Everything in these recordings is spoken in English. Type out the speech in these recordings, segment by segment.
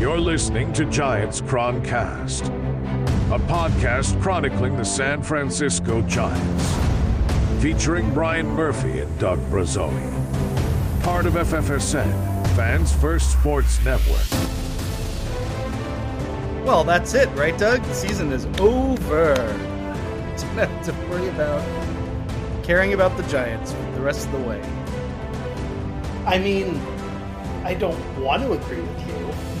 You're listening to Giants Chroncast, a podcast chronicling the San Francisco Giants, featuring Bryan Murphy and Doug Bruzzone. Part of FFSN, Fans First Sports Network. Well, that's it, right, Doug? The season is over. Don't have to worry about caring about the Giants the rest of the way. I mean, I don't want to agree with you.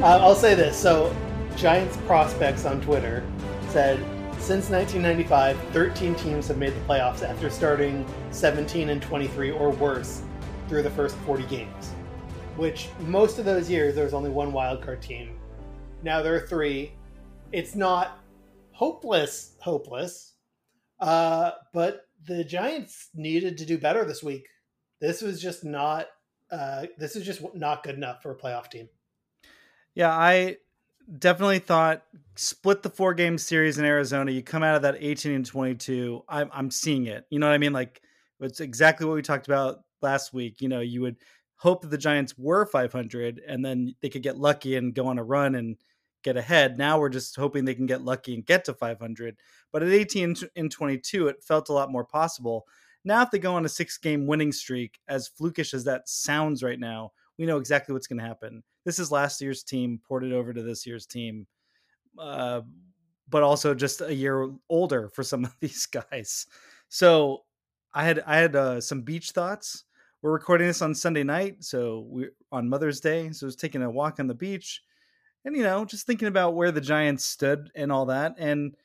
Uh, I'll say this. So, Giants prospects on Twitter said since 1995, 13 teams have made the playoffs after starting 17 and 23 or worse through the first 40 games. Which most of those years there was only one wildcard team. Now there are three. It's not hopeless, hopeless, uh, but the Giants needed to do better this week. This was just not. Uh, this is just not good enough for a playoff team. Yeah, I definitely thought split the four game series in Arizona. You come out of that 18 and 22. I'm, I'm seeing it. You know what I mean? Like it's exactly what we talked about last week. You know, you would hope that the Giants were 500 and then they could get lucky and go on a run and get ahead. Now we're just hoping they can get lucky and get to 500. But at 18 and 22, it felt a lot more possible. Now, if they go on a six game winning streak, as flukish as that sounds right now, we know exactly what's going to happen. This is last year's team ported over to this year's team, uh, but also just a year older for some of these guys. So I had I had uh, some beach thoughts. We're recording this on Sunday night, so we're on Mother's Day. So I was taking a walk on the beach, and you know, just thinking about where the Giants stood and all that, and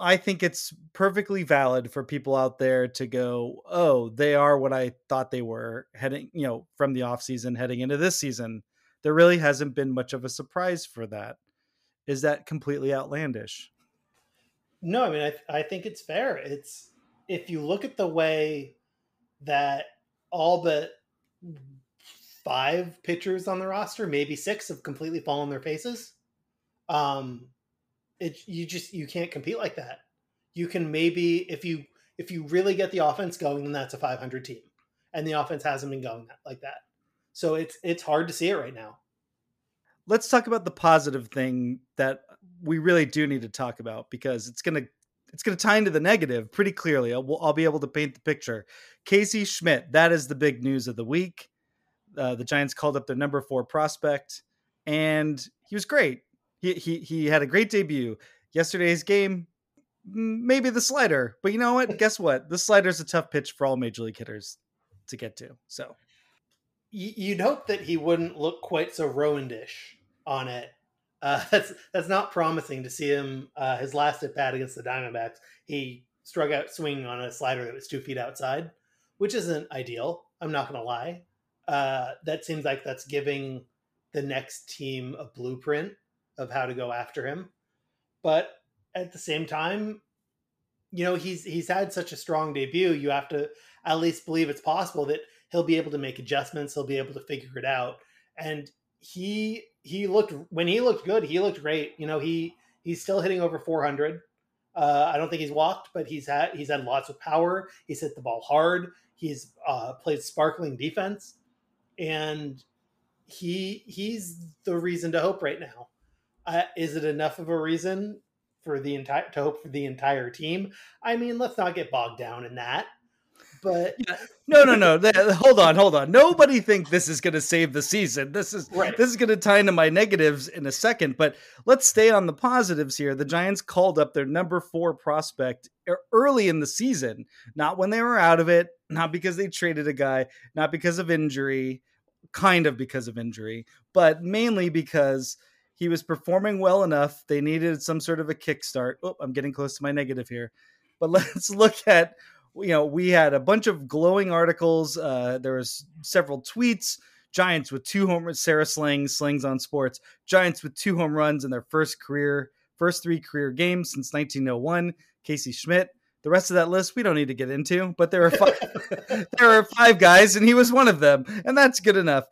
I think it's perfectly valid for people out there to go, oh, they are what I thought they were heading, you know, from the offseason heading into this season. There really hasn't been much of a surprise for that. Is that completely outlandish? No, I mean, I, I think it's fair. It's if you look at the way that all but five pitchers on the roster, maybe six, have completely fallen their faces. Um, it you just you can't compete like that. You can maybe if you if you really get the offense going, then that's a 500 team, and the offense hasn't been going that, like that. So it's it's hard to see it right now. Let's talk about the positive thing that we really do need to talk about because it's gonna it's gonna tie into the negative pretty clearly. I'll, I'll be able to paint the picture. Casey Schmitt, that is the big news of the week. Uh, the Giants called up their number four prospect, and he was great. He he he had a great debut. Yesterday's game, maybe the slider, but you know what? Guess what? The slider is a tough pitch for all major league hitters to get to. So you'd hope that he wouldn't look quite so Rowandish on it. Uh, that's that's not promising to see him. Uh, his last at bat against the Diamondbacks, he struck out swinging on a slider that was two feet outside, which isn't ideal. I'm not going to lie. Uh, that seems like that's giving the next team a blueprint of how to go after him. But at the same time, you know, he's he's had such a strong debut, you have to at least believe it's possible that he'll be able to make adjustments, he'll be able to figure it out. And he he looked when he looked good, he looked great. You know, he he's still hitting over 400. Uh, I don't think he's walked, but he's had he's had lots of power. He's hit the ball hard. He's uh, played sparkling defense, and he he's the reason to hope right now. Uh, is it enough of a reason for the entire to hope for the entire team? I mean, let's not get bogged down in that. but no, no, no. The, hold on, hold on. Nobody think this is going to save the season. This is Right. this is going to tie into my negatives in a second. But let's stay on the positives here. The Giants called up their number four prospect early in the season, not when they were out of it, not because they traded a guy, not because of injury, kind of because of injury, but mainly because he was performing well enough. They needed some sort of a kickstart. Oh, I'm getting close to my negative here. But let's look at you know we had a bunch of glowing articles uh there was several tweets giants with two home sarah slings slings on sports giants with two home runs in their first career first three career games since 1901 casey schmitt the rest of that list we don't need to get into but there are five there are five guys and he was one of them and that's good enough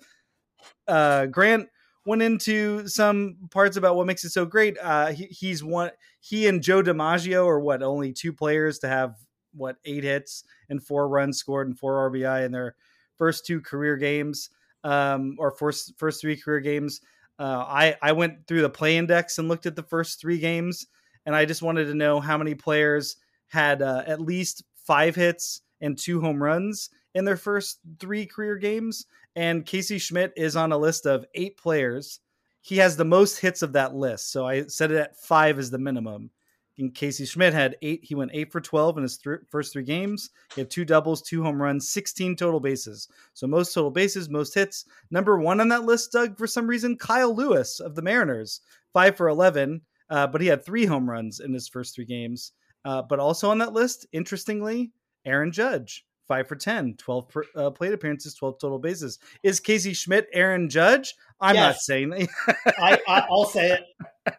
uh grant went into some parts about what makes it so great uh he, he's one he and joe dimaggio are what only two players to have what eight hits and four runs scored and four RBI in their first two career games, um, or first first three career games. Uh, I I went through the play index and looked at the first three games, and I just wanted to know how many players had uh, at least five hits and two home runs in their first three career games. And Casey Schmitt is on a list of eight players. He has the most hits of that list, so I set it at five as the minimum. And Casey Schmitt had eight. He went eight for 12 in his th- first three games. He had two doubles, two home runs, 16 total bases. So most total bases, most hits. Number one on that list, Doug, for some reason, Kyle Lewis of the Mariners, five for 11, uh, but he had three home runs in his first three games. Uh, but also on that list, interestingly, Aaron Judge, five for 10, 12 per, uh, plate appearances, 12 total bases. Is Casey Schmitt Aaron Judge? I'm not saying that. I, I I'll say it.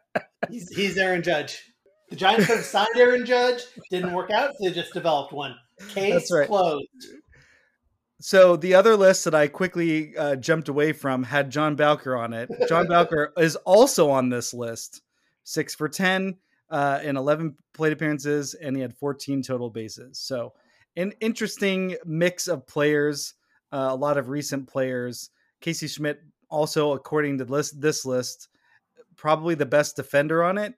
He's he's Aaron Judge. The Giants could have signed Aaron Judge, didn't work out, so they just developed one. Case That's right. closed. So the other list that I quickly uh, jumped away from had John Bowker on it. John Bowker is also on this list, six for ten uh, in eleven plate appearances, and he had fourteen total bases. So an interesting mix of players, uh, a lot of recent players. Casey Schmitt also, according to list this list, probably the best defender on it.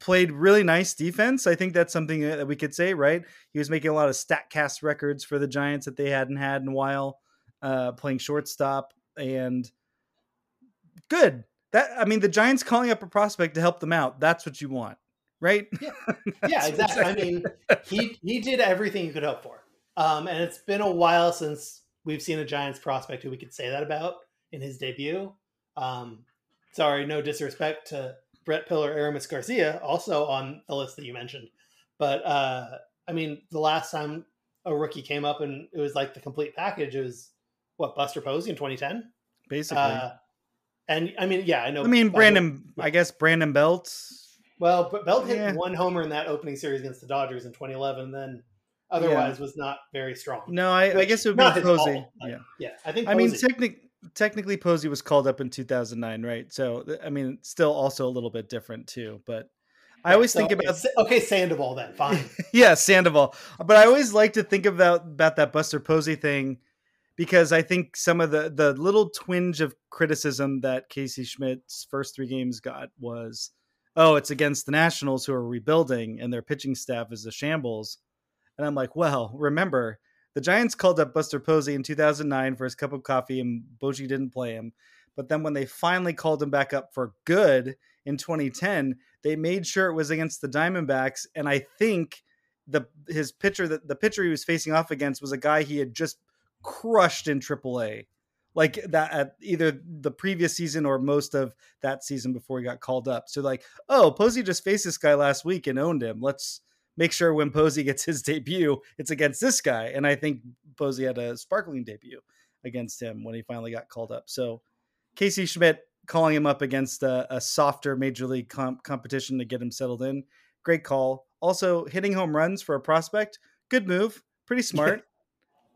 Played really nice defense. I think that's something that we could say, right? He was making a lot of Statcast records for the Giants that they hadn't had in a while, uh, playing shortstop and good. That I mean, the Giants calling up a prospect to help them out. That's what you want, right? Yeah, That's exactly. I mean, he he did everything you could hope for. Um, and it's been a while since we've seen a Giants prospect who we could say that about in his debut. Um, sorry, no disrespect to Brett Pillar, Aramis Garcia, also on the list that you mentioned. But uh, I mean, the last time a rookie came up and it was like the complete package, it was what Buster Posey in 2010. basically. Uh, and I mean, yeah, I know. I mean, by the- Brandon. I guess Brandon Belt. Well, but Belt hit Yeah. one homer in that opening series against the Dodgers in 2011. Then otherwise was not very strong. No, I, I guess it would be Posey. Yeah. yeah. I think. I mean, Posey- technic- technically, Posey was called up in 2009, right? So, I mean, still also a little bit different too. But I always So, think about Sa- okay, Sandoval then fine. yeah, Sandoval. But I always like to think about about that Buster Posey thing because I think some of the the little twinge of criticism that Casey Schmitt's first three games got was, oh, it's against the Nationals who are rebuilding and their pitching staff is a shambles. And I'm like, well, remember the Giants called up Buster Posey in 2009 for his cup of coffee, and Bochy didn't play him. But then when they finally called him back up for good in 2010, they made sure it was against the Diamondbacks, and I think the his pitcher that the pitcher he was facing off against was a guy he had just crushed in AAA, like that at either the previous season or most of that season before he got called up. So like, oh, Posey just faced this guy last week and owned him. Let's make sure when Posey gets his debut, it's against this guy. And I think Posey had a sparkling debut against him when he finally got called up. So Casey Schmitt calling him up against a, a softer major league comp- competition to get him settled in. Great call. Also, hitting home runs for a prospect, good move. Pretty smart.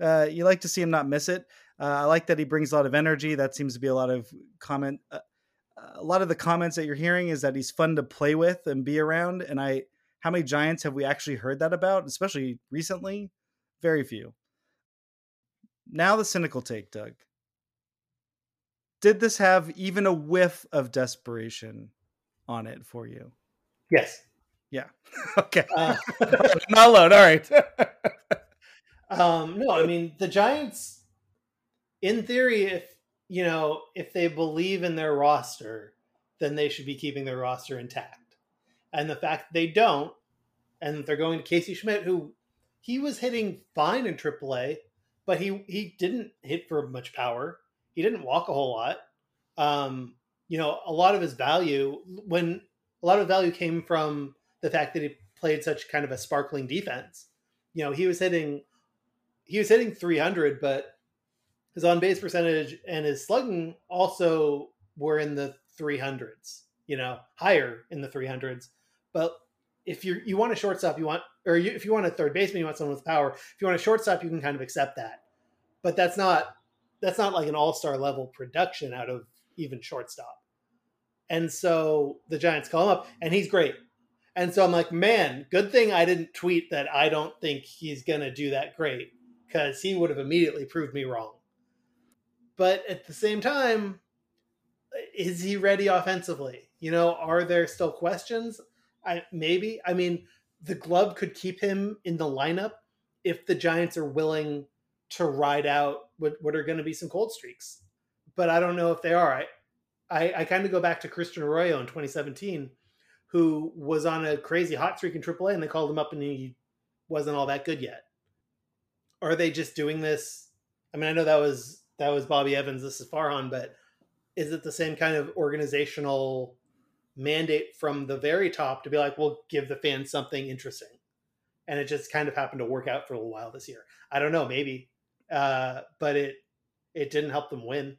uh, you like to see him not miss it. Uh, I like that he brings a lot of energy. That seems to be a lot of comment. Uh, a lot of the comments that you're hearing is that he's fun to play with and be around. And I, how many Giants have we actually heard that about, especially recently? Very few. Now the cynical take, Doug. Did this have even a whiff of desperation on it for you? yes. Yeah. okay. Uh, Not alone. All right. Um, no, I mean the Giants. In theory, if you know if they believe in their roster, then they should be keeping their roster intact. And the fact they don't, and they're going to Casey Schmitt, who he was hitting fine in AAA, but he he didn't hit for much power. He didn't walk a whole lot. Um, you know, a lot of his value when a lot of value came from the fact that he played such kind of a sparkling defense. You know, he was hitting he was hitting 300, but his on base percentage and his slugging also were in the 300s. You know, higher in the 300s. But if you you want a shortstop, you want or you, if you want a third baseman, you want someone with power. If you want a shortstop, you can kind of accept that. But that's not that's not like an all star level production out of even shortstop. And so the Giants call him up, and he's great. And so I'm like, man, good thing I didn't tweet that I don't think he's going to do that great because he would have immediately proved me wrong. But at the same time, is he ready offensively? You know, are there still questions? I maybe. I mean, the glove could keep him in the lineup if the Giants are willing to ride out what, what are going to be some cold streaks. But I don't know if they are. I I, I kind of go back to Christian Arroyo in 2017, who was on a crazy hot streak in AAA, and they called him up, and he wasn't all that good yet. Are they just doing this? I mean, I know that was that was Bobby Evans. This is Farhan, but is it the same kind of organizational mandate from the very top to be like, we'll give the fans something interesting? And it just kind of happened to work out for a little while this year. I don't know, maybe, uh, but it it didn't help them win.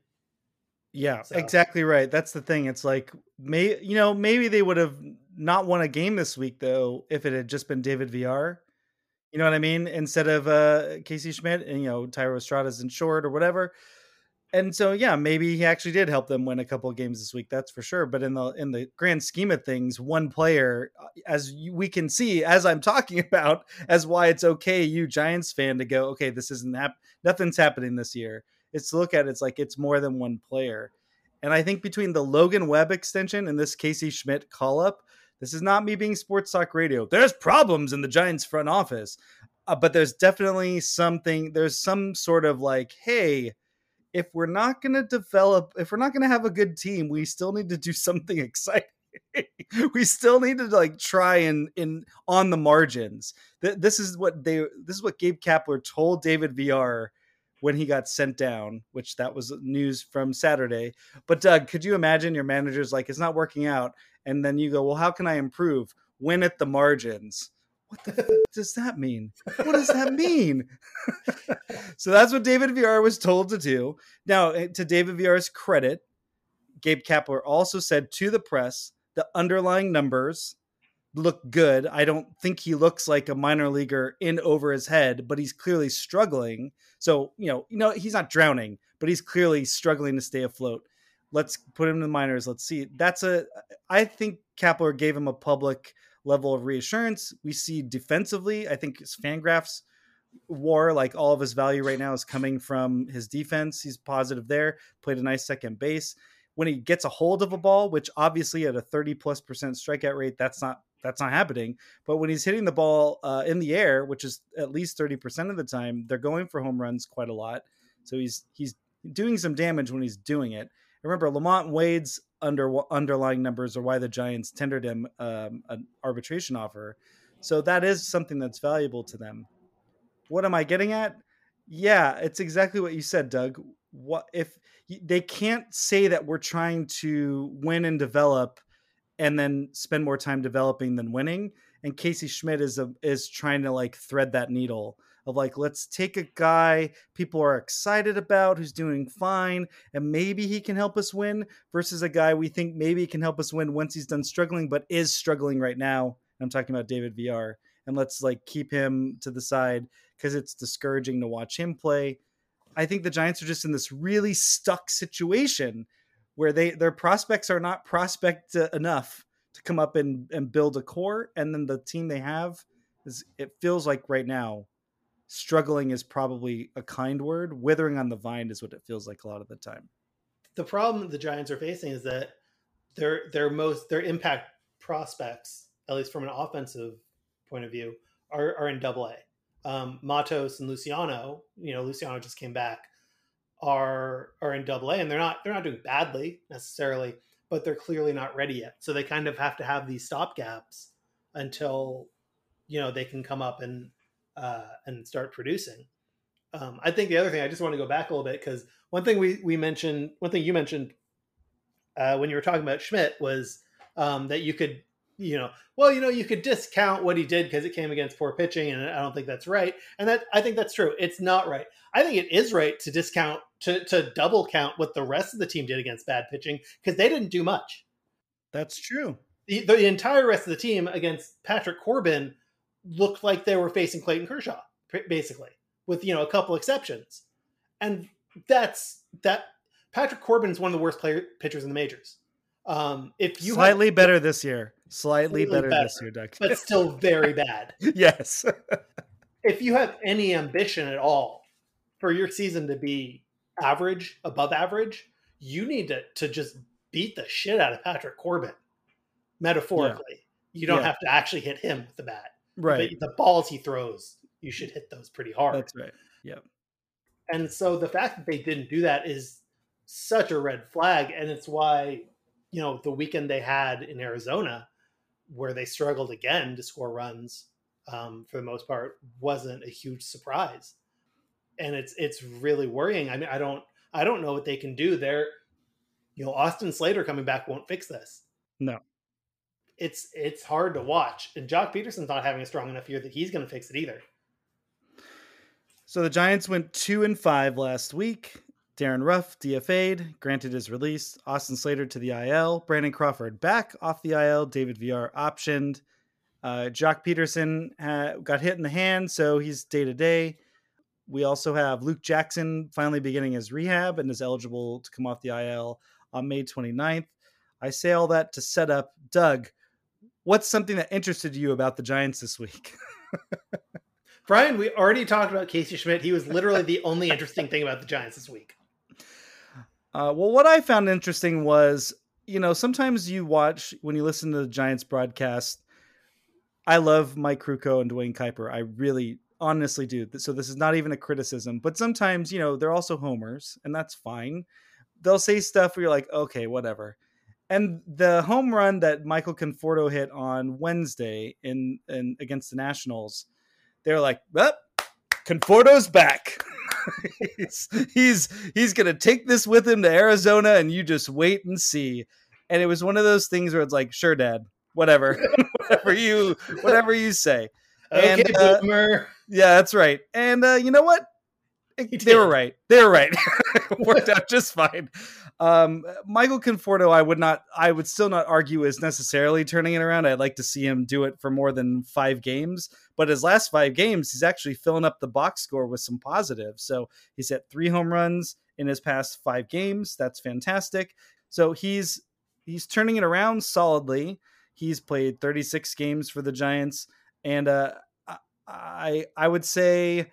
Yeah, so. exactly right. That's the thing. It's like may you know maybe they would have not won a game this week though if it had just been David Villar. You know what I mean? Instead of uh, Casey Schmitt and you know Thairo Estrada's in short or whatever. And so yeah, maybe he actually did help them win a couple of games this week. That's for sure. But in the in the grand scheme of things, one player, uh, as we can see, as I'm talking about, as why it's okay, you Giants fan, to go, okay, this isn't hap- nothing's happening this year it's to look at it, it's like it's more than one player. And I think between the Logan Webb extension and this Casey Schmitt call up, this is not me being sports talk radio. There's problems in the Giants front office, uh, but there's definitely something. There's some sort of like, hey, if we're not going to develop, if we're not going to have a good team, we still need to do something exciting. we still need to like try and in on the margins. This is what they. This is what Gabe Kapler told David Villar when he got sent down, which that was news from Saturday. But Doug, could you imagine your manager's like, it's not working out. And then you go, well, how can I improve? Win at the margins. What the f- does that mean? What does that mean? so that's what David Villar was told to do. Now, eh, to David Villar's credit, Gabe Kapler also said to the press the underlying numbers look good. I don't think he looks like a minor leaguer in over his head, but he's clearly struggling. So, you know, you know, he's not drowning, but he's clearly struggling to stay afloat. Let's put him in the minors. Let's see. That's a I think Kapler gave him a public level of reassurance. We see defensively, I think his Fangraphs war, like all of his value right now is coming from his defense. He's positive there, played a nice second base. When he gets a hold of a ball, which obviously at a 30 plus percent strikeout rate, that's not that's not happening. But when he's hitting the ball uh, in the air, which is at least 30% of the time, they're going for home runs quite a lot. So he's he's doing some damage when he's doing it. Remember, LaMonte Wade's under underlying numbers are why the Giants tendered him um, an arbitration offer. So that is something that's valuable to them. What am I getting at? Yeah, it's exactly what you said, Doug. What if they can't say that we're trying to win and develop and then spend more time developing than winning. And Casey Schmitt is a, is trying to like thread that needle of like let's take a guy people are excited about who's doing fine and maybe he can help us win versus a guy we think maybe can help us win once he's done struggling but is struggling right now. I'm talking about David Villar and let's like keep him to the side because it's discouraging to watch him play. I think the Giants are just in this really stuck situation where they their prospects are not prospect uh, enough to come up and, and build a core and then the team they have is it feels like right now struggling is probably a kind word. Withering on the vine is what it feels like a lot of the time. The problem the giants are facing is that their their most their impact prospects at least from an offensive point of view are, are in double a. Um, Matos and Luciano, you know, Luciano just came back, are are in double A and they're not they're not doing badly necessarily, but they're clearly not ready yet. So they kind of have to have these stop gaps until you know they can come up and uh, and start producing. Um, I think the other thing I just want to go back a little bit because one thing we we mentioned, one thing you mentioned uh, when you were talking about Schmitt was um, that you could, you know, well, you know, you could discount what he did because it came against poor pitching, and I don't think that's right. And that I think that's true. It's not right. I think it is right to discount to to double count what the rest of the team did against bad pitching because they didn't do much. That's true. The, the entire rest of the team against Patrick Corbin looked like they were facing Clayton Kershaw, basically, with you know a couple exceptions, and that's that. Patrick Corbin is one of the worst player pitchers in the majors. Um, if you slightly have, better this year, slightly, slightly better, better, this year, Doug, but still very bad. yes. if you have any ambition at all for your season to be average, above average, you need to to just beat the shit out of Patrick Corbin, metaphorically. Yeah. You don't yeah. have to actually hit him with the bat. Right. But the balls he throws, you should hit those pretty hard. That's right. Yeah. And so the fact that they didn't do that is such a red flag. And it's why, you know, the weekend they had in Arizona, where they struggled again to score runs um, for the most part, wasn't a huge surprise. And it's it's really worrying. I mean, I don't I don't know what they can do. They're you know, Austin Slater coming back won't fix this. No it's it's hard to watch. And Joc Pederson's not having a strong enough year that he's going to fix it either. So the Giants went two and five last week. Darin Ruf DFA'd, granted his release. Austin Slater to the IL. Brandon Crawford back off the IL. David Villar optioned. Uh, Joc Pederson ha- got hit in the hand, so he's day to day. We also have Luke Jackson finally beginning his rehab and is eligible to come off the IL on May 29th. I say all that to set up Doug what's something that interested you about the Giants this week? Bryan, we already talked about Casey Schmitt. He was literally the only interesting thing about the Giants this week. Uh, well, what I found interesting was, you know, sometimes you watch when you listen to the Giants broadcast. I love Mike Krukow and Duane Kuiper. I really, honestly do. So this is not even a criticism, but sometimes, you know, they're also homers, and that's fine. They'll say stuff where you're like, okay, whatever. And the home run that Michael Conforto hit on Wednesday in, in against the Nationals, they're like, "Well, Conforto's back. he's he's he's gonna take this with him to Arizona, and you just wait and see." And it was one of those things where it's like, "Sure, Dad, whatever, whatever you whatever you say." Okay, and, uh. Yeah, that's right. And uh, you know what? They were right. They were right. Worked out just fine. Um, Michael Conforto, I would not, I would still not argue is necessarily turning it around. I'd like to see him do it for more than five games, but his last five games, he's actually filling up the box score with some positives. So he's at three home runs in his past five games. That's fantastic. So he's he's turning it around solidly. He's played 36 games for the Giants, and uh, I I would say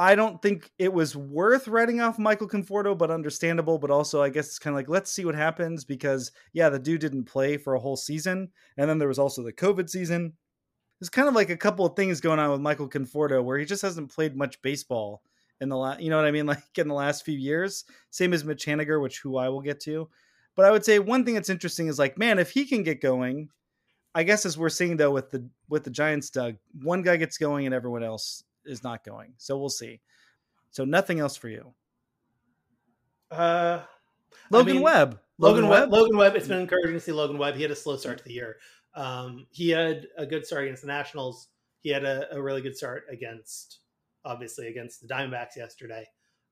I don't think it was worth writing off Michael Conforto, but understandable. But also, I guess it's kind of like let's see what happens because yeah, the dude didn't play for a whole season, and then there was also the COVID season. There's kind of like a couple of things going on with Michael Conforto where he just hasn't played much baseball in the last, you know what I mean, like in the last few years. Same as Mitch Haniger, which who I will get to. But I would say one thing that's interesting is like, man, if he can get going, I guess as we're seeing though with the with the Giants, Doug, one guy gets going and everyone else is not going. So we'll see. So nothing else for you. Uh, Logan I mean, Webb. Logan, Logan Webb. Logan Webb. It's been encouraging to see Logan Webb. He had a slow start to the year. Um, he had a good start against the Nationals. He had a, a really good start against, obviously, against the Diamondbacks yesterday.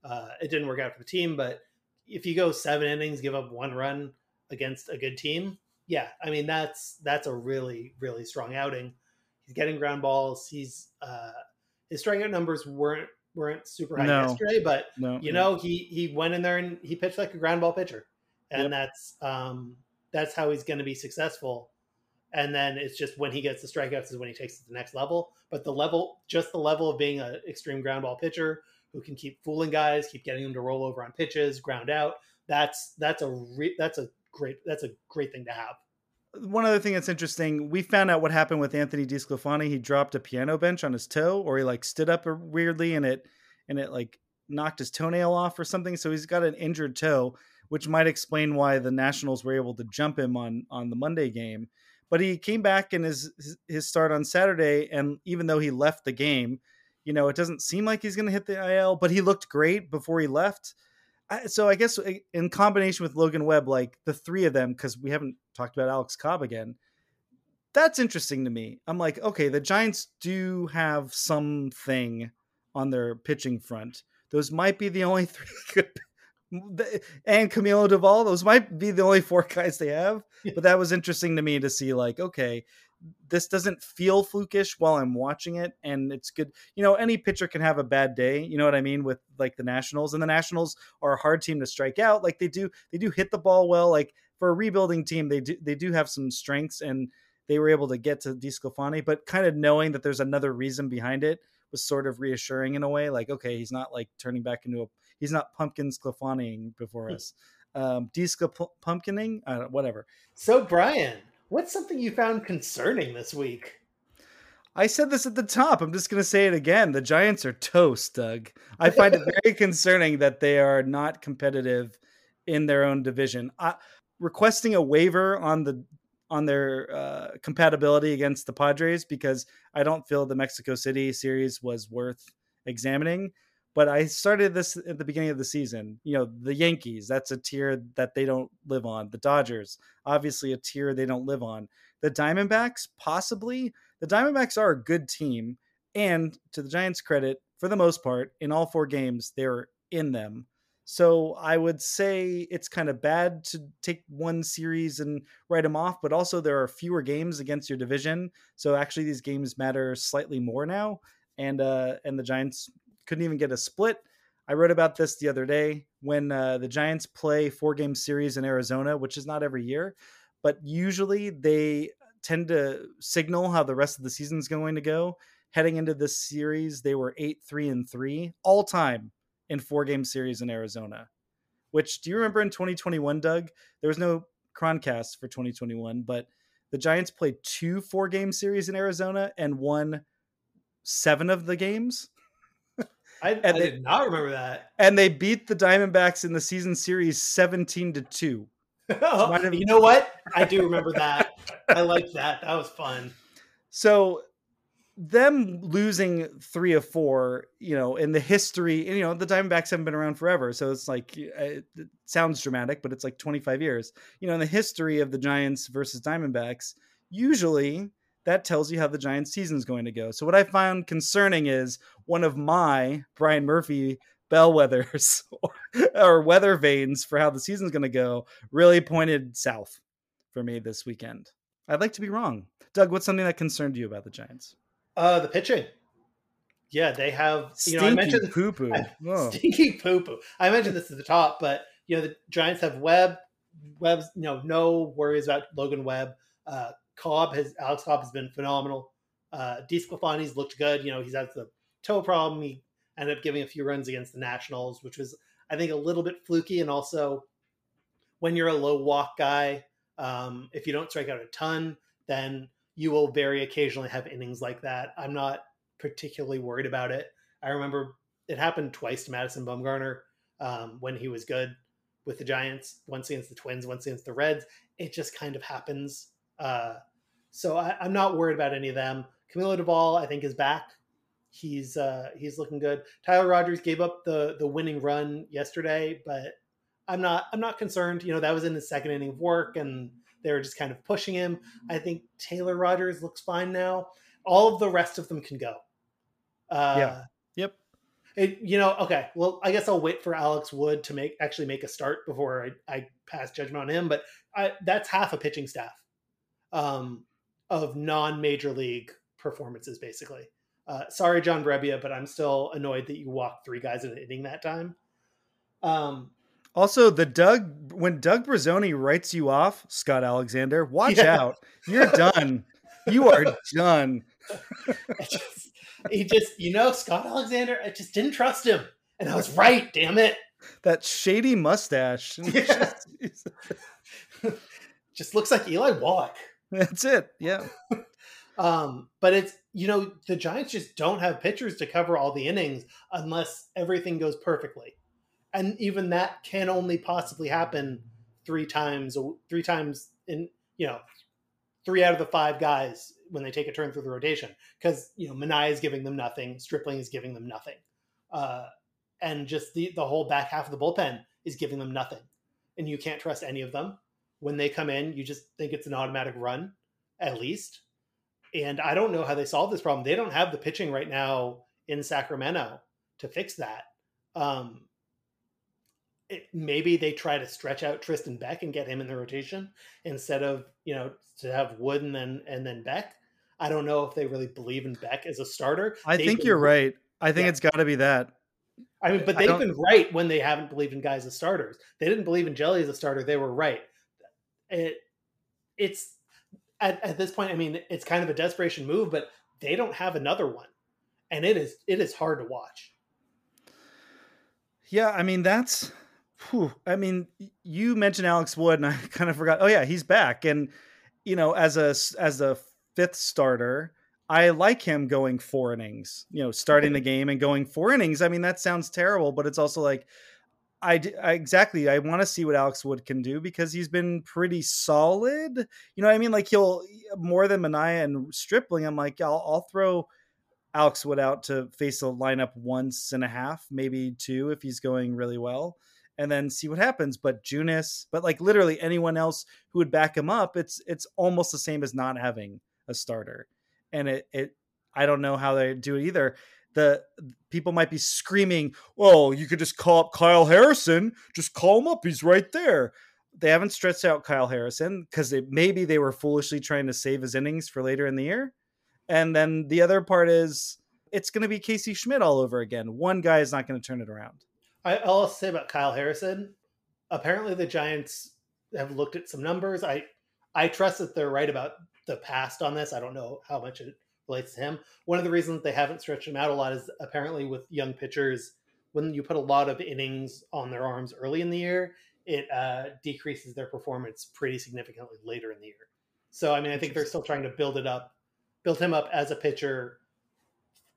Uh, it didn't work out for the team, but if you go seven innings, give up one run against a good team, yeah, I mean that's that's a really really strong outing. He's getting ground balls. He's uh, his strikeout numbers weren't weren't super high no. yesterday, but no. you know he he went in there and he pitched like a ground ball pitcher, and yep. that's um that's how he's going to be successful. And then it's just when he gets the strikeouts is when he takes it to the next level. But the level, just the level of being an extreme ground ball pitcher who can keep fooling guys, keep getting them to roll over on pitches, ground out. That's that's a re- that's a great that's a great thing to have one other thing that's interesting, we found out what happened with Anthony DeSclafani. He dropped a piano bench on his toe, or he like stood up uh, weirdly, and it and it like knocked his toenail off or something. So he's got an injured toe, which might explain why the Nationals were able to jump him on on the Monday game. But he came back in his his start on Saturday, and even though he left the game, you know, it doesn't seem like he's going to hit the IL. But he looked great before he left. So I guess uh, in combination with Logan Webb, like the three of them, because we haven't talked about Alex Cobb again. That's interesting to me. I'm like, okay, the Giants do have something on their pitching front. Those might be the only three good and Camilo Doval. Those might be the only four guys they have. But that was interesting to me to see, like, okay, this doesn't feel flukish while I'm watching it, and it's good. You know, any pitcher can have a bad day. You know what I mean with like the Nationals, and the Nationals are a hard team to strike out. Like they do, they do hit the ball well. Like for a rebuilding team, they do they do have some strengths, and they were able to get to DeSclafani. But kind of knowing that there's another reason behind it was sort of reassuring in a way. Like okay, he's not like turning back into a he's not pumpkin Sclafaniing before hmm. us. Um, pumpkining, uh, whatever. So Bryan, what's something you found concerning this week? I said this at the top. I'm just going to say it again. The Giants are toast, Doug. I find it very concerning that they are not competitive in their own division. I, requesting a waiver on the on their uh, compatibility against the Padres because I don't feel the Mexico City series was worth examining. But I started this at the beginning of the season. You know, the Yankees, that's a tier that they don't live on. The Dodgers, obviously a tier they don't live on. The Diamondbacks, possibly. The Diamondbacks are a good team. And to the Giants' credit, for the most part, in all four games, they're in them. So I would say it's kind of bad to take one series and write them off, but also there are fewer games against your division. So actually these games matter slightly more now. And uh and the Giants couldn't even get a split. I wrote about this the other day when uh, the Giants play four game series in Arizona, which is not every year, but usually they tend to signal how the rest of the season is going to go. Heading into this series, they were eight, three, and three all time in four game series in Arizona. Which do you remember in 2021, Doug? There was no Chroncast for 2021, but the Giants played two four game series in Arizona and won seven of the games. I, I they, did not remember that. And they beat the Diamondbacks in the season series 17 to 2. you know what? I do remember that. I like that. That was fun. So them losing three of four, you know, in the history, you know, the Diamondbacks haven't been around forever. So it's like, uh, it sounds dramatic, but it's like 25 years. You know, in the history of the Giants versus Diamondbacks, usually that tells you how the Giants season is going to go. So what I found concerning is one of my Bryan Murphy bellwethers or, weather vanes for how the season's going to go really pointed south for me this weekend. I'd like to be wrong. Doug, what's something that concerned you about the Giants? Uh, the pitching. Yeah, they have. You know, I mentioned poo poo. Stinky poo poo. I mentioned this at the top, but you know, the Giants have Webb. Webb's, you know, no worries about Logan Webb. Uh, Cobb has Alex Cobb has been phenomenal. Uh, DeSclafani's looked good. You know, he's had the toe problem. He ended up giving a few runs against the Nationals, which was I think a little bit fluky. And also, when you're a low walk guy, um, if you don't strike out a ton, then you will very occasionally have innings like that. I'm not particularly worried about it. I remember it happened twice to Madison Bumgarner um, when he was good with the Giants, once against the Twins, once against the Reds. It just kind of happens. Uh, so I, am not worried about any of them. Camilo Doval, I think, is back. He's uh, he's looking good. Tyler Rogers gave up the the winning run yesterday, but I'm not I'm not concerned. You know that was in the second inning of work, and they were just kind of pushing him. I think Taylor Rogers looks fine now. All of the rest of them can go. Uh, yeah. Yep. It, you know, okay. Well, I guess I'll wait for Alex Wood to make actually make a start before I, I pass judgment on him. But I, that's half a pitching staff um, of non-major league performances, basically. Uh, sorry, John Brebbia, but I'm still annoyed that you walked three guys in an inning that time. Um, also, the Doug when Doug Bruzzone writes you off, Scott Alexander, watch yeah. out. You're done. you are done. just, he just, you know, Scott Alexander, I just didn't trust him. And I was right, damn it. That shady mustache. Yeah. just looks like Eli Wallach. That's it. Yeah. um, but it's you know the Giants just don't have pitchers to cover all the innings unless everything goes perfectly, and even that can only possibly happen three times three times in you know three out of the five guys when they take a turn through the rotation because you know Manaea is giving them nothing, Stripling is giving them nothing, uh, and just the the whole back half of the bullpen is giving them nothing, and you can't trust any of them. When they come in, you just think it's an automatic run, at least. And I don't know how they solve this problem. They don't have the pitching right now in Sacramento to fix that. Um, it, maybe they try to stretch out Tristan Beck and get him in the rotation instead of you know to have Wood and then and then Beck. I don't know if they really believe in Beck as a starter. I They've think been- you're right. I think Yeah. it's got to be that. I mean, but I they've been right when they haven't believed in guys as starters. They didn't believe in Jelly as a starter. They were right. It, it's at, at this point. I mean, it's kind of a desperation move, but they don't have another one, and it is it is hard to watch. Yeah, I mean that's. Whew, I mean, you mentioned Alex Wood, and I kind of forgot. Oh yeah, he's back, and you know, as a as a fifth starter, I like him going four innings. You know, starting the game and going four innings. I mean, that sounds terrible, but it's also like. I exactly. I want to see what Alex Wood can do because he's been pretty solid. You know what I mean? Like he'll more than Manaea and Stripling. I'm like, I'll, I'll throw Alex Wood out to face a lineup once and a half, maybe two if he's going really well, and then see what happens. But Junis, but like literally anyone else who would back him up, it's it's almost the same as not having a starter. And it it I don't know how they do it either. The people might be screaming, "Oh, you could just call up Kyle Harrison. Just call him up. He's right there." They haven't stretched out Kyle Harrison because maybe they were foolishly trying to save his innings for later in the year. And then the other part is it's going to be Casey Schmitt all over again. One guy is not going to turn it around. I, I'll also say about Kyle Harrison. Apparently, the Giants have looked at some numbers. I I trust that they're right about the past on this. I don't know how much it relates to him. One of the reasons they haven't stretched him out a lot is apparently with young pitchers, when you put a lot of innings on their arms early in the year, it uh, decreases their performance pretty significantly later in the year. So, I mean, I think they're still trying to build it up, build him up as a pitcher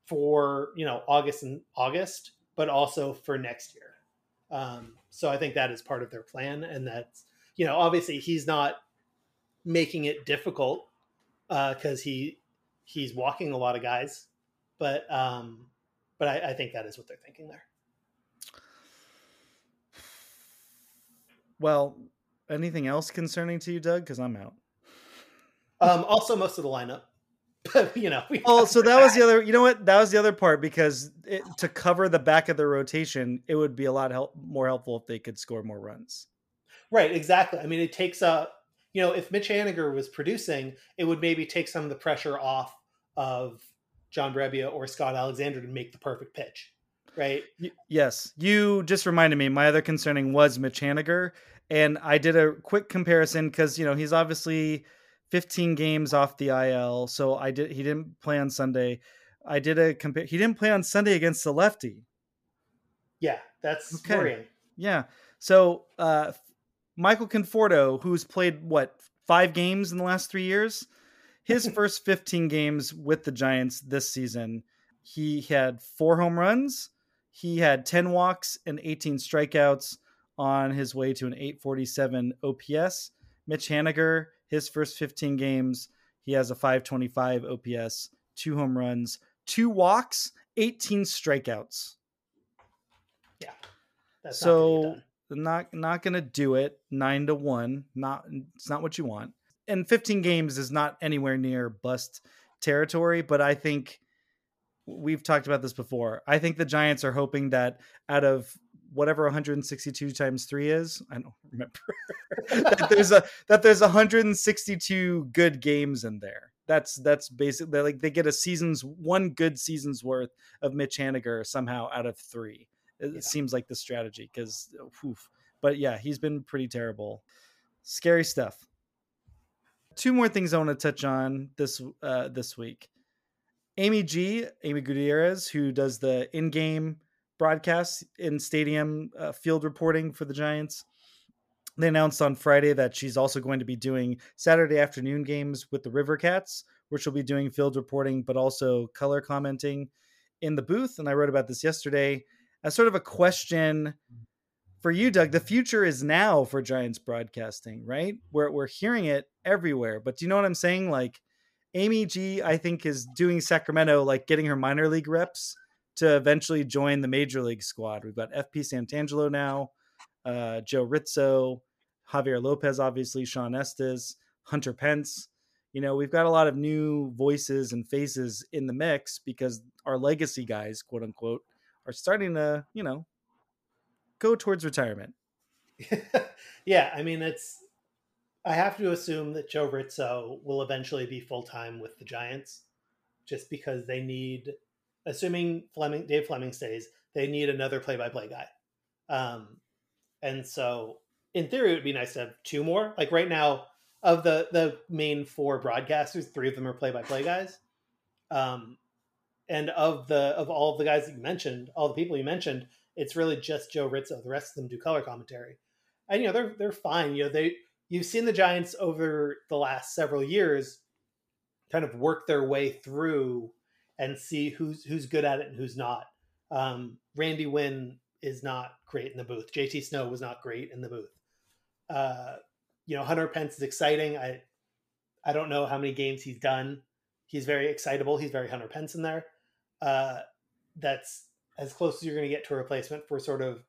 for you know August and August, but also for next year. Um, so I think that is part of their plan, and that's you know obviously he's not making it difficult because he he's walking a lot of guys, but um, but I, I think that is what they're thinking there. Well, anything else concerning to you, Doug? Because I'm out. Um, also, most of the lineup, but you know, we Oh, so that was the other. You know what? That was the other part because it, to cover the back of the rotation, it would be a lot help, more helpful if they could score more runs. Right, exactly. I mean, it takes a, you know, if Mitch Haniger was producing, it would maybe take some of the pressure off of John Brebbia or Scott Alexander to make the perfect pitch, right? Y- yes, you just reminded me. My other concerning was Mitch Haniger, and I did a quick comparison because you know he's obviously 15 games off the IL, so I did. He didn't play on Sunday. I did a compare. He didn't play on Sunday against the lefty. Yeah, that's Okay. worrying. Yeah. So uh, Michael Conforto, who's played what five games in the last three years, his first 15 games with the Giants this season, he had four home runs, he had 10 walks and 18 strikeouts on his way to an 847 OPS. Mitch Haniger, his first 15 games, he has a 525 OPS, two home runs, two walks, 18 strikeouts. Yeah, that's so not not gonna do it. Nine to one not it's not what you want. And 15 games is not anywhere near bust territory but i think we've talked about this before. I think the giants are hoping that out of whatever 162 times 3 is i don't remember that there's a that there's 162 good games in there. That's that's basically like they get a season's one good season's worth of mitch haniger somehow out of three. It Yeah. seems like the strategy because but yeah he's been pretty terrible. Scary stuff. Two more things i want to touch on this uh this week. Amy g amy gutierrez who does the in-game broadcasts in stadium uh, field reporting for the giants they announced on Friday that she's also going to be doing Saturday afternoon games with the River Cats, where she'll be doing field reporting, but also color commenting in the booth. And I wrote about this yesterday as sort of a question for you, Doug. The future is now for Giants broadcasting, right? We're, we're hearing it everywhere. But do you know what I'm saying? Like, Amy G, I think, is doing Sacramento, like getting her minor league reps to eventually join the major league squad. We've got FP Santangelo now, uh, Joe Ritzo, Javier Lopez, obviously, Shawn Estes, Hunter Pence. You know, we've got a lot of new voices and faces in the mix because our legacy guys, quote unquote, are starting to, you know, go towards retirement. yeah, I mean, it's. I have to assume that Joe Ritzo will eventually be full time with the Giants, just because they need, assuming Fleming, Dave Fleming stays, they need another play by play guy. Um, and so in theory, it would be nice to have two more. Like right now, of the the main four broadcasters, three of them are play by play guys. Um, and of the of all of the guys that you mentioned, all the people you mentioned, it's really just Joe Ritzo. The rest of them do color commentary, and you know they're they're fine. You know they you've seen the Giants over the last several years kind of work their way through and see who's who's good at it and who's not. Um, Randy Winn is not great in the booth. JT Snow was not great in the booth. Uh, you know, Hunter Pence is exciting. I I don't know how many games he's done. He's very excitable. He's very Hunter Pence in there. Uh, that's as close as you're going to get to a replacement for sort of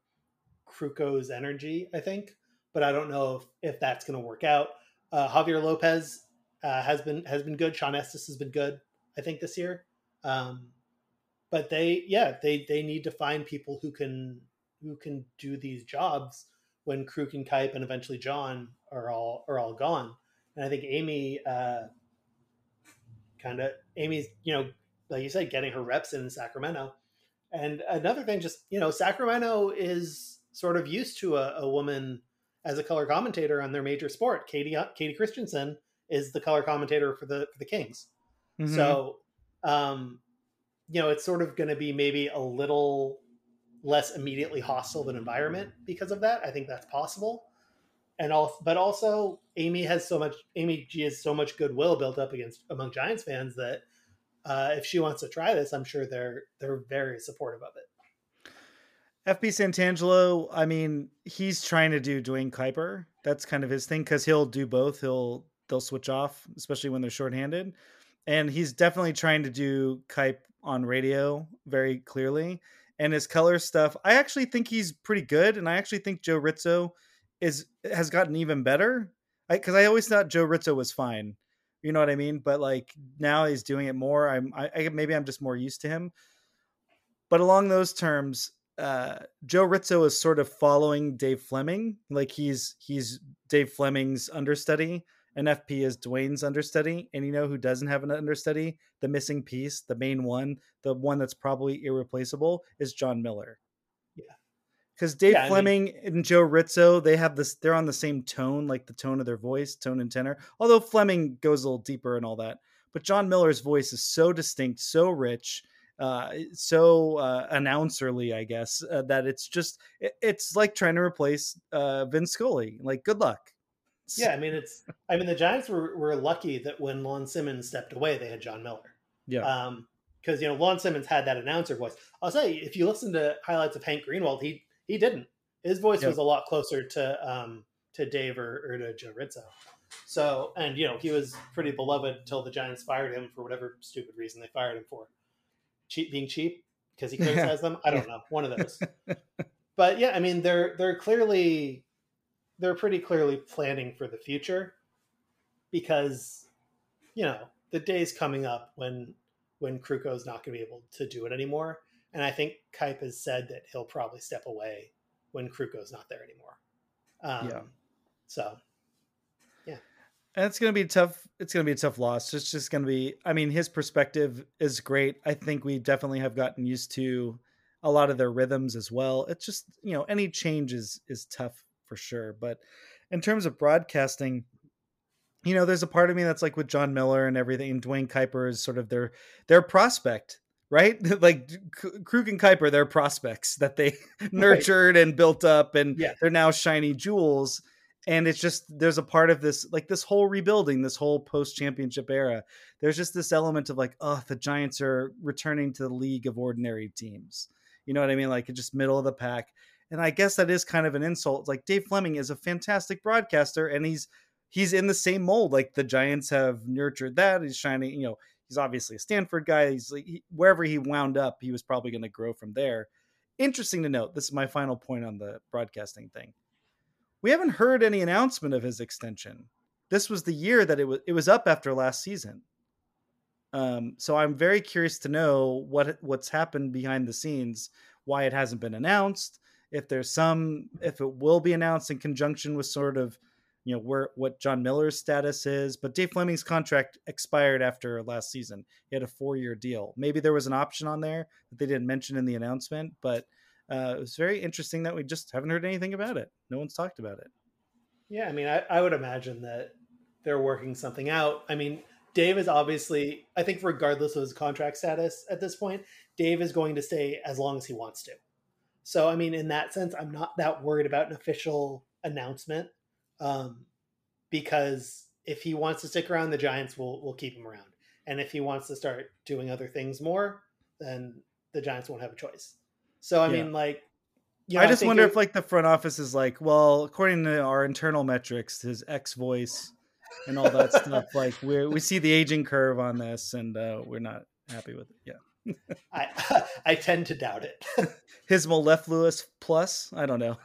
Krukow's energy, I think. But I don't know if, if that's going to work out. Uh, Javier Lopez uh, has been has been good. Shawn Estes has been good, I think, this year. Um, but they, yeah, they they need to find people who can who can do these jobs when Kruk and Kipe and eventually John are all are all gone. And I think Amy uh, kind of Amy's, you know, like you said, getting her reps in Sacramento. And another thing, just you know, Sacramento is sort of used to a, a woman as a color commentator on their major sport. Katie Kayte Christensen is the color commentator for the for the Kings. Mm-hmm. So, um, you know, it's sort of going to be maybe a little less immediately hostile of an environment because of that. I think that's possible. And all, but also Amy has so much. Amy G has so much goodwill built up against among Giants fans that uh, if she wants to try this, I'm sure they're they're very supportive of it. FP Santangelo, I mean, he's trying to do Duane Kuiper. That's kind of his thing because he'll do both. He'll they'll switch off, especially when they're shorthanded. And he's definitely trying to do Kipe on radio very clearly and his color stuff. I actually think he's pretty good, and I actually think Joe Ritzo is has gotten even better. Because I, I, always thought Joe Ritzo was fine, you know what I mean. But like now he's doing it more. I'm I, I maybe I'm just more used to him. But along those terms, uh, Joe Ritzo is sort of following Dave Fleming, like he's he's Dave Fleming's understudy an FP is Duane's understudy, and you know who doesn't have an understudy? The missing piece, the main one, the one that's probably irreplaceable, is John Miller. Yeah, because Dave yeah, Fleming I mean, and Joe Ritzo, they have this. They're on the same tone, like the tone of their voice, tone and tenor. Although Fleming goes a little deeper and all that, but John Miller's voice is so distinct, so rich. Uh, so uh, announcerly, I guess uh, that it's just it, it's like trying to replace uh, Vince Scully. Like, good luck. Yeah, I mean it's I mean the Giants were were lucky that when Lon Simmons stepped away, they had John Miller. Yeah. Um, because you know Lon Simmons had that announcer voice. I'll say if you listen to highlights of Hank Greenwald, he he didn't. His voice was a lot closer to um to Dave or, or to Joe Ritzo. So and you know he was pretty beloved until the Giants fired him for whatever stupid reason they fired him for. Cheap being cheap because he criticized yeah. them. I don't know, one of those. but yeah, I mean they're they're clearly they're pretty clearly planning for the future because you know the day's coming up when when is not going to be able to do it anymore. And i think Kipe has said that he'll probably step away when is not there anymore. Um, yeah. so yeah. And it's going to be tough it's going to be a tough loss. It's just going to be i mean his perspective is great. I think we definitely have gotten used to a lot of their rhythms as well. It's just you know any change is is tough for sure. But in terms of broadcasting, you know, there's a part of me that's like with John Miller and everything. And Duane Kuiper is sort of their their prospect, right? like Kruk and Kuiper, they're prospects that they nurtured right. and built up, and yeah. they're now shiny jewels. and it's just there's a part of this like this whole rebuilding this whole post championship era there's just this element of like oh the giants are returning to the league of ordinary teams you know what i mean like just middle of the pack and i guess that is kind of an insult like dave fleming is a fantastic broadcaster and he's he's in the same mold like the giants have nurtured that he's shining you know he's obviously a stanford guy he's like he, wherever he wound up he was probably going to grow from there interesting to note this is my final point on the broadcasting thing we haven't heard any announcement of his extension. This was the year that it was it was up after last season. Um, so I'm very curious to know what what's happened behind the scenes, why it hasn't been announced, if there's some if it will be announced in conjunction with sort of you know where what John Miller's status is. But Dave Fleming's contract expired after last season. He had a four year deal. Maybe there was an option on there that they didn't mention in the announcement, but uh, it was very interesting that we just haven't heard anything about it. No one's talked about it. Yeah, I mean, I, I would imagine that they're working something out. I mean, Dave is obviously, I think, regardless of his contract status at this point, Dave is going to stay as long as he wants to. So, I mean, in that sense, I'm not that worried about an official announcement um, because if he wants to stick around, the Giants will will keep him around, and if he wants to start doing other things more, then the Giants won't have a choice. So I yeah. mean, like, you know, I just I wonder if like the front office is like, well, according to our internal metrics, his ex voice and all that stuff, like we we see the aging curve on this, and uh, we're not happy with it. Yeah. I I tend to doubt it. His mellifluous plus, I don't know.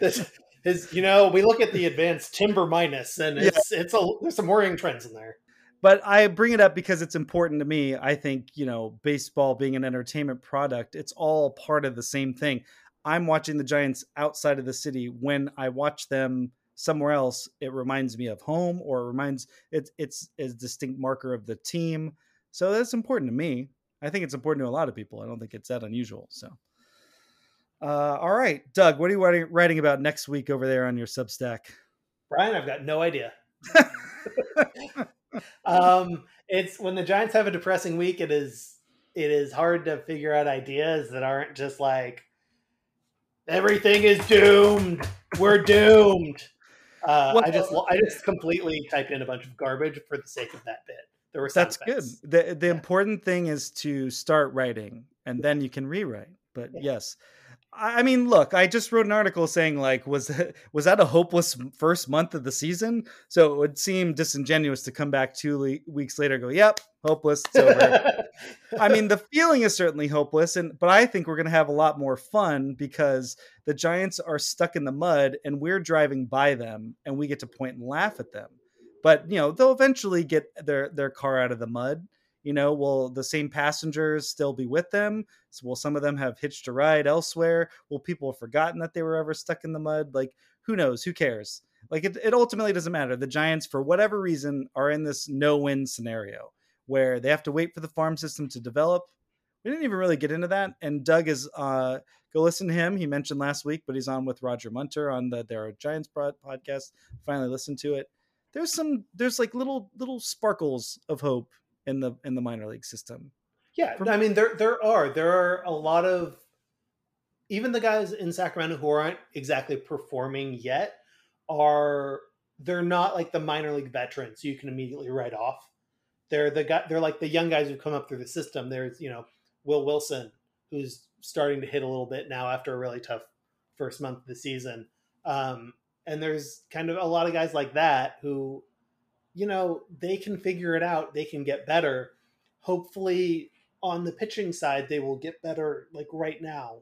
this, his, you know, we look at the advanced timber minus, and it's yeah. it's a there's some worrying trends in there but I bring it up because it's important to me. I think, you know, baseball being an entertainment product, it's all part of the same thing. I'm watching the Giants outside of the city. When I watch them somewhere else, it reminds me of home or it reminds it, it's a distinct marker of the team. So that's important to me. I think it's important to a lot of people. I don't think it's that unusual. So, uh, all right, Doug, what are you writing, writing about next week over there on your Substack? Bryan, I've got no idea. um, it's when the Giants have a depressing week. It is it is hard to figure out ideas that aren't just like everything is doomed. We're doomed. Uh, well, I just I just completely typed in a bunch of garbage for the sake of that bit. There were that's effects. good. The the yeah. important thing is to start writing, and then you can rewrite. But yeah. yes, I mean, look, I just wrote an article saying like, was that, was that a hopeless first month of the season? So it would seem disingenuous to come back two le- weeks later, go, "Yep, hopeless, it's over." I mean, the feeling is certainly hopeless, and but I think we're going to have a lot more fun because the Giants are stuck in the mud, and we're driving by them, and we get to point and laugh at them. But you know, they'll eventually get their their car out of the mud you know will the same passengers still be with them? So will some of them have hitched a ride elsewhere? Will people have forgotten that they were ever stuck in the mud? Like who knows? Who cares? Like it, it ultimately doesn't matter. The giants for whatever reason are in this no-win scenario where they have to wait for the farm system to develop. We didn't even really get into that and doug is uh go listen to him. He mentioned last week but he's on with roger munter on the there are giants podcast. Finally listened to it there's some there's like little little sparkles of hope in the in the minor league system. Yeah, I mean there there are there are a lot of even the guys in Sacramento who aren't exactly performing yet are they're not like the minor league veterans you can immediately write off. They're the guy they're like the young guys who come up through the system. There's, you know, Will Wilson who's starting to hit a little bit now after a really tough first month of the season. Um, and there's kind of a lot of guys like that who you know, they can figure it out. They can get better. Hopefully, on the pitching side, they will get better like right now,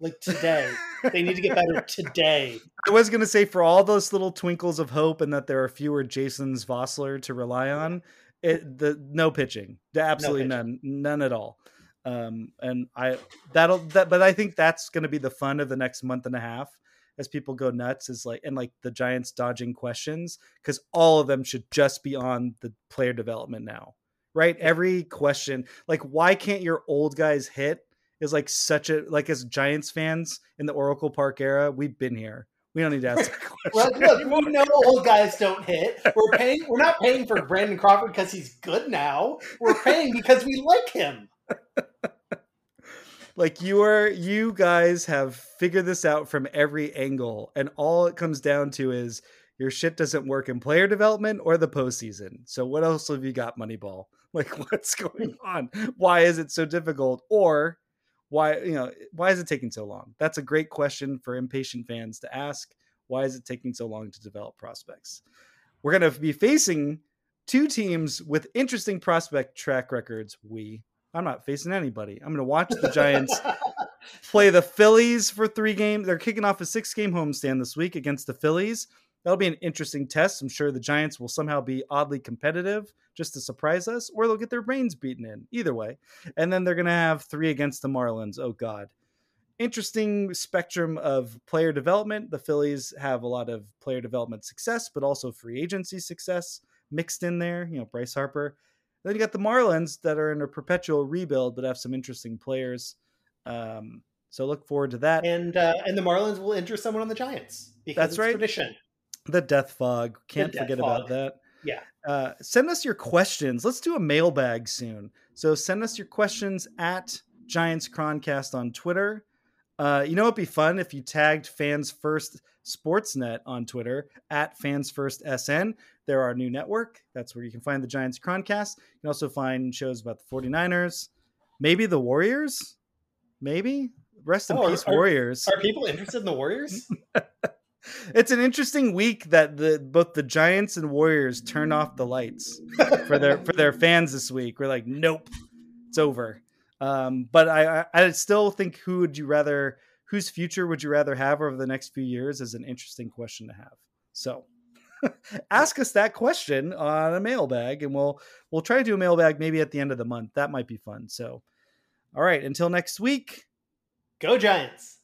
like today. they need to get better today. I was going to say for all those little twinkles of hope and that there are fewer Jasons Vosler to rely on, it the no pitching, absolutely no pitching. none, none at all. Um, and I that'll that, but I think that's going to be the fun of the next month and a half as people go nuts is like and like the Giants dodging questions because all of them should just be on the player development now, right? Every question, like why can't your old guys hit? Is like such a like as Giants fans in the Oracle Park era, we've been here. We don't need to ask. well, look, we know old guys don't hit. We're paying. We're not paying for Brandon Crawford because he's good now. We're paying because we like him. Like you are you guys have figured this out from every angle, and all it comes down to is your shit doesn't work in player development or the postseason. So what else have you got, Moneyball? Like what's going hmm. on? Why is it so difficult? Or why you know why is it taking so long? That's a great question for impatient fans to ask. Why is it taking so long to develop prospects? We're going to be facing two teams with interesting prospect track records. We I'm not facing anybody. I'm going to watch the Giants play the Phillies for three games. They're kicking off a six game homestand this week against the Phillies. That'll be an interesting test. I'm sure the Giants will somehow be oddly competitive just to surprise us, or they'll get their brains beaten in. Either way. And then they're going to have three against the Marlins. Oh, God. Interesting spectrum of player development. The Phillies have a lot of player development success, but also free agency success mixed in there. You know, Bryce Harper. Then you got the Marlins that are in a perpetual rebuild, but have some interesting players. Um, so look forward to that. And uh, and the Marlins will enter someone on the Giants because That's it's right. tradition. The Death Fog. Can't Death forget Fog. about that. Yeah. Uh, send us your questions. Let's do a mailbag soon. So send us your questions at Giants Chroncast on Twitter. Uh, you know it'd be fun if you tagged Fans First Sportsnet on Twitter at Fans First SN. They're our new network. That's where you can find the Giants Chroncast. You can also find shows about the 49ers, maybe the Warriors. Maybe. Rest in Oh, peace, are- Warriors. Are people interested in the Warriors? it's an interesting week that the both the Giants and Warriors turn off the lights for their for their fans this week. We're like, nope, it's over. Um, but I, I still think who would you rather whose future would you rather have over the next few years is an interesting question to have. So ask us that question on a mailbag and we'll we'll try to do a mailbag maybe at the end of the month. That might be fun. So all right, until next week. Go Giants.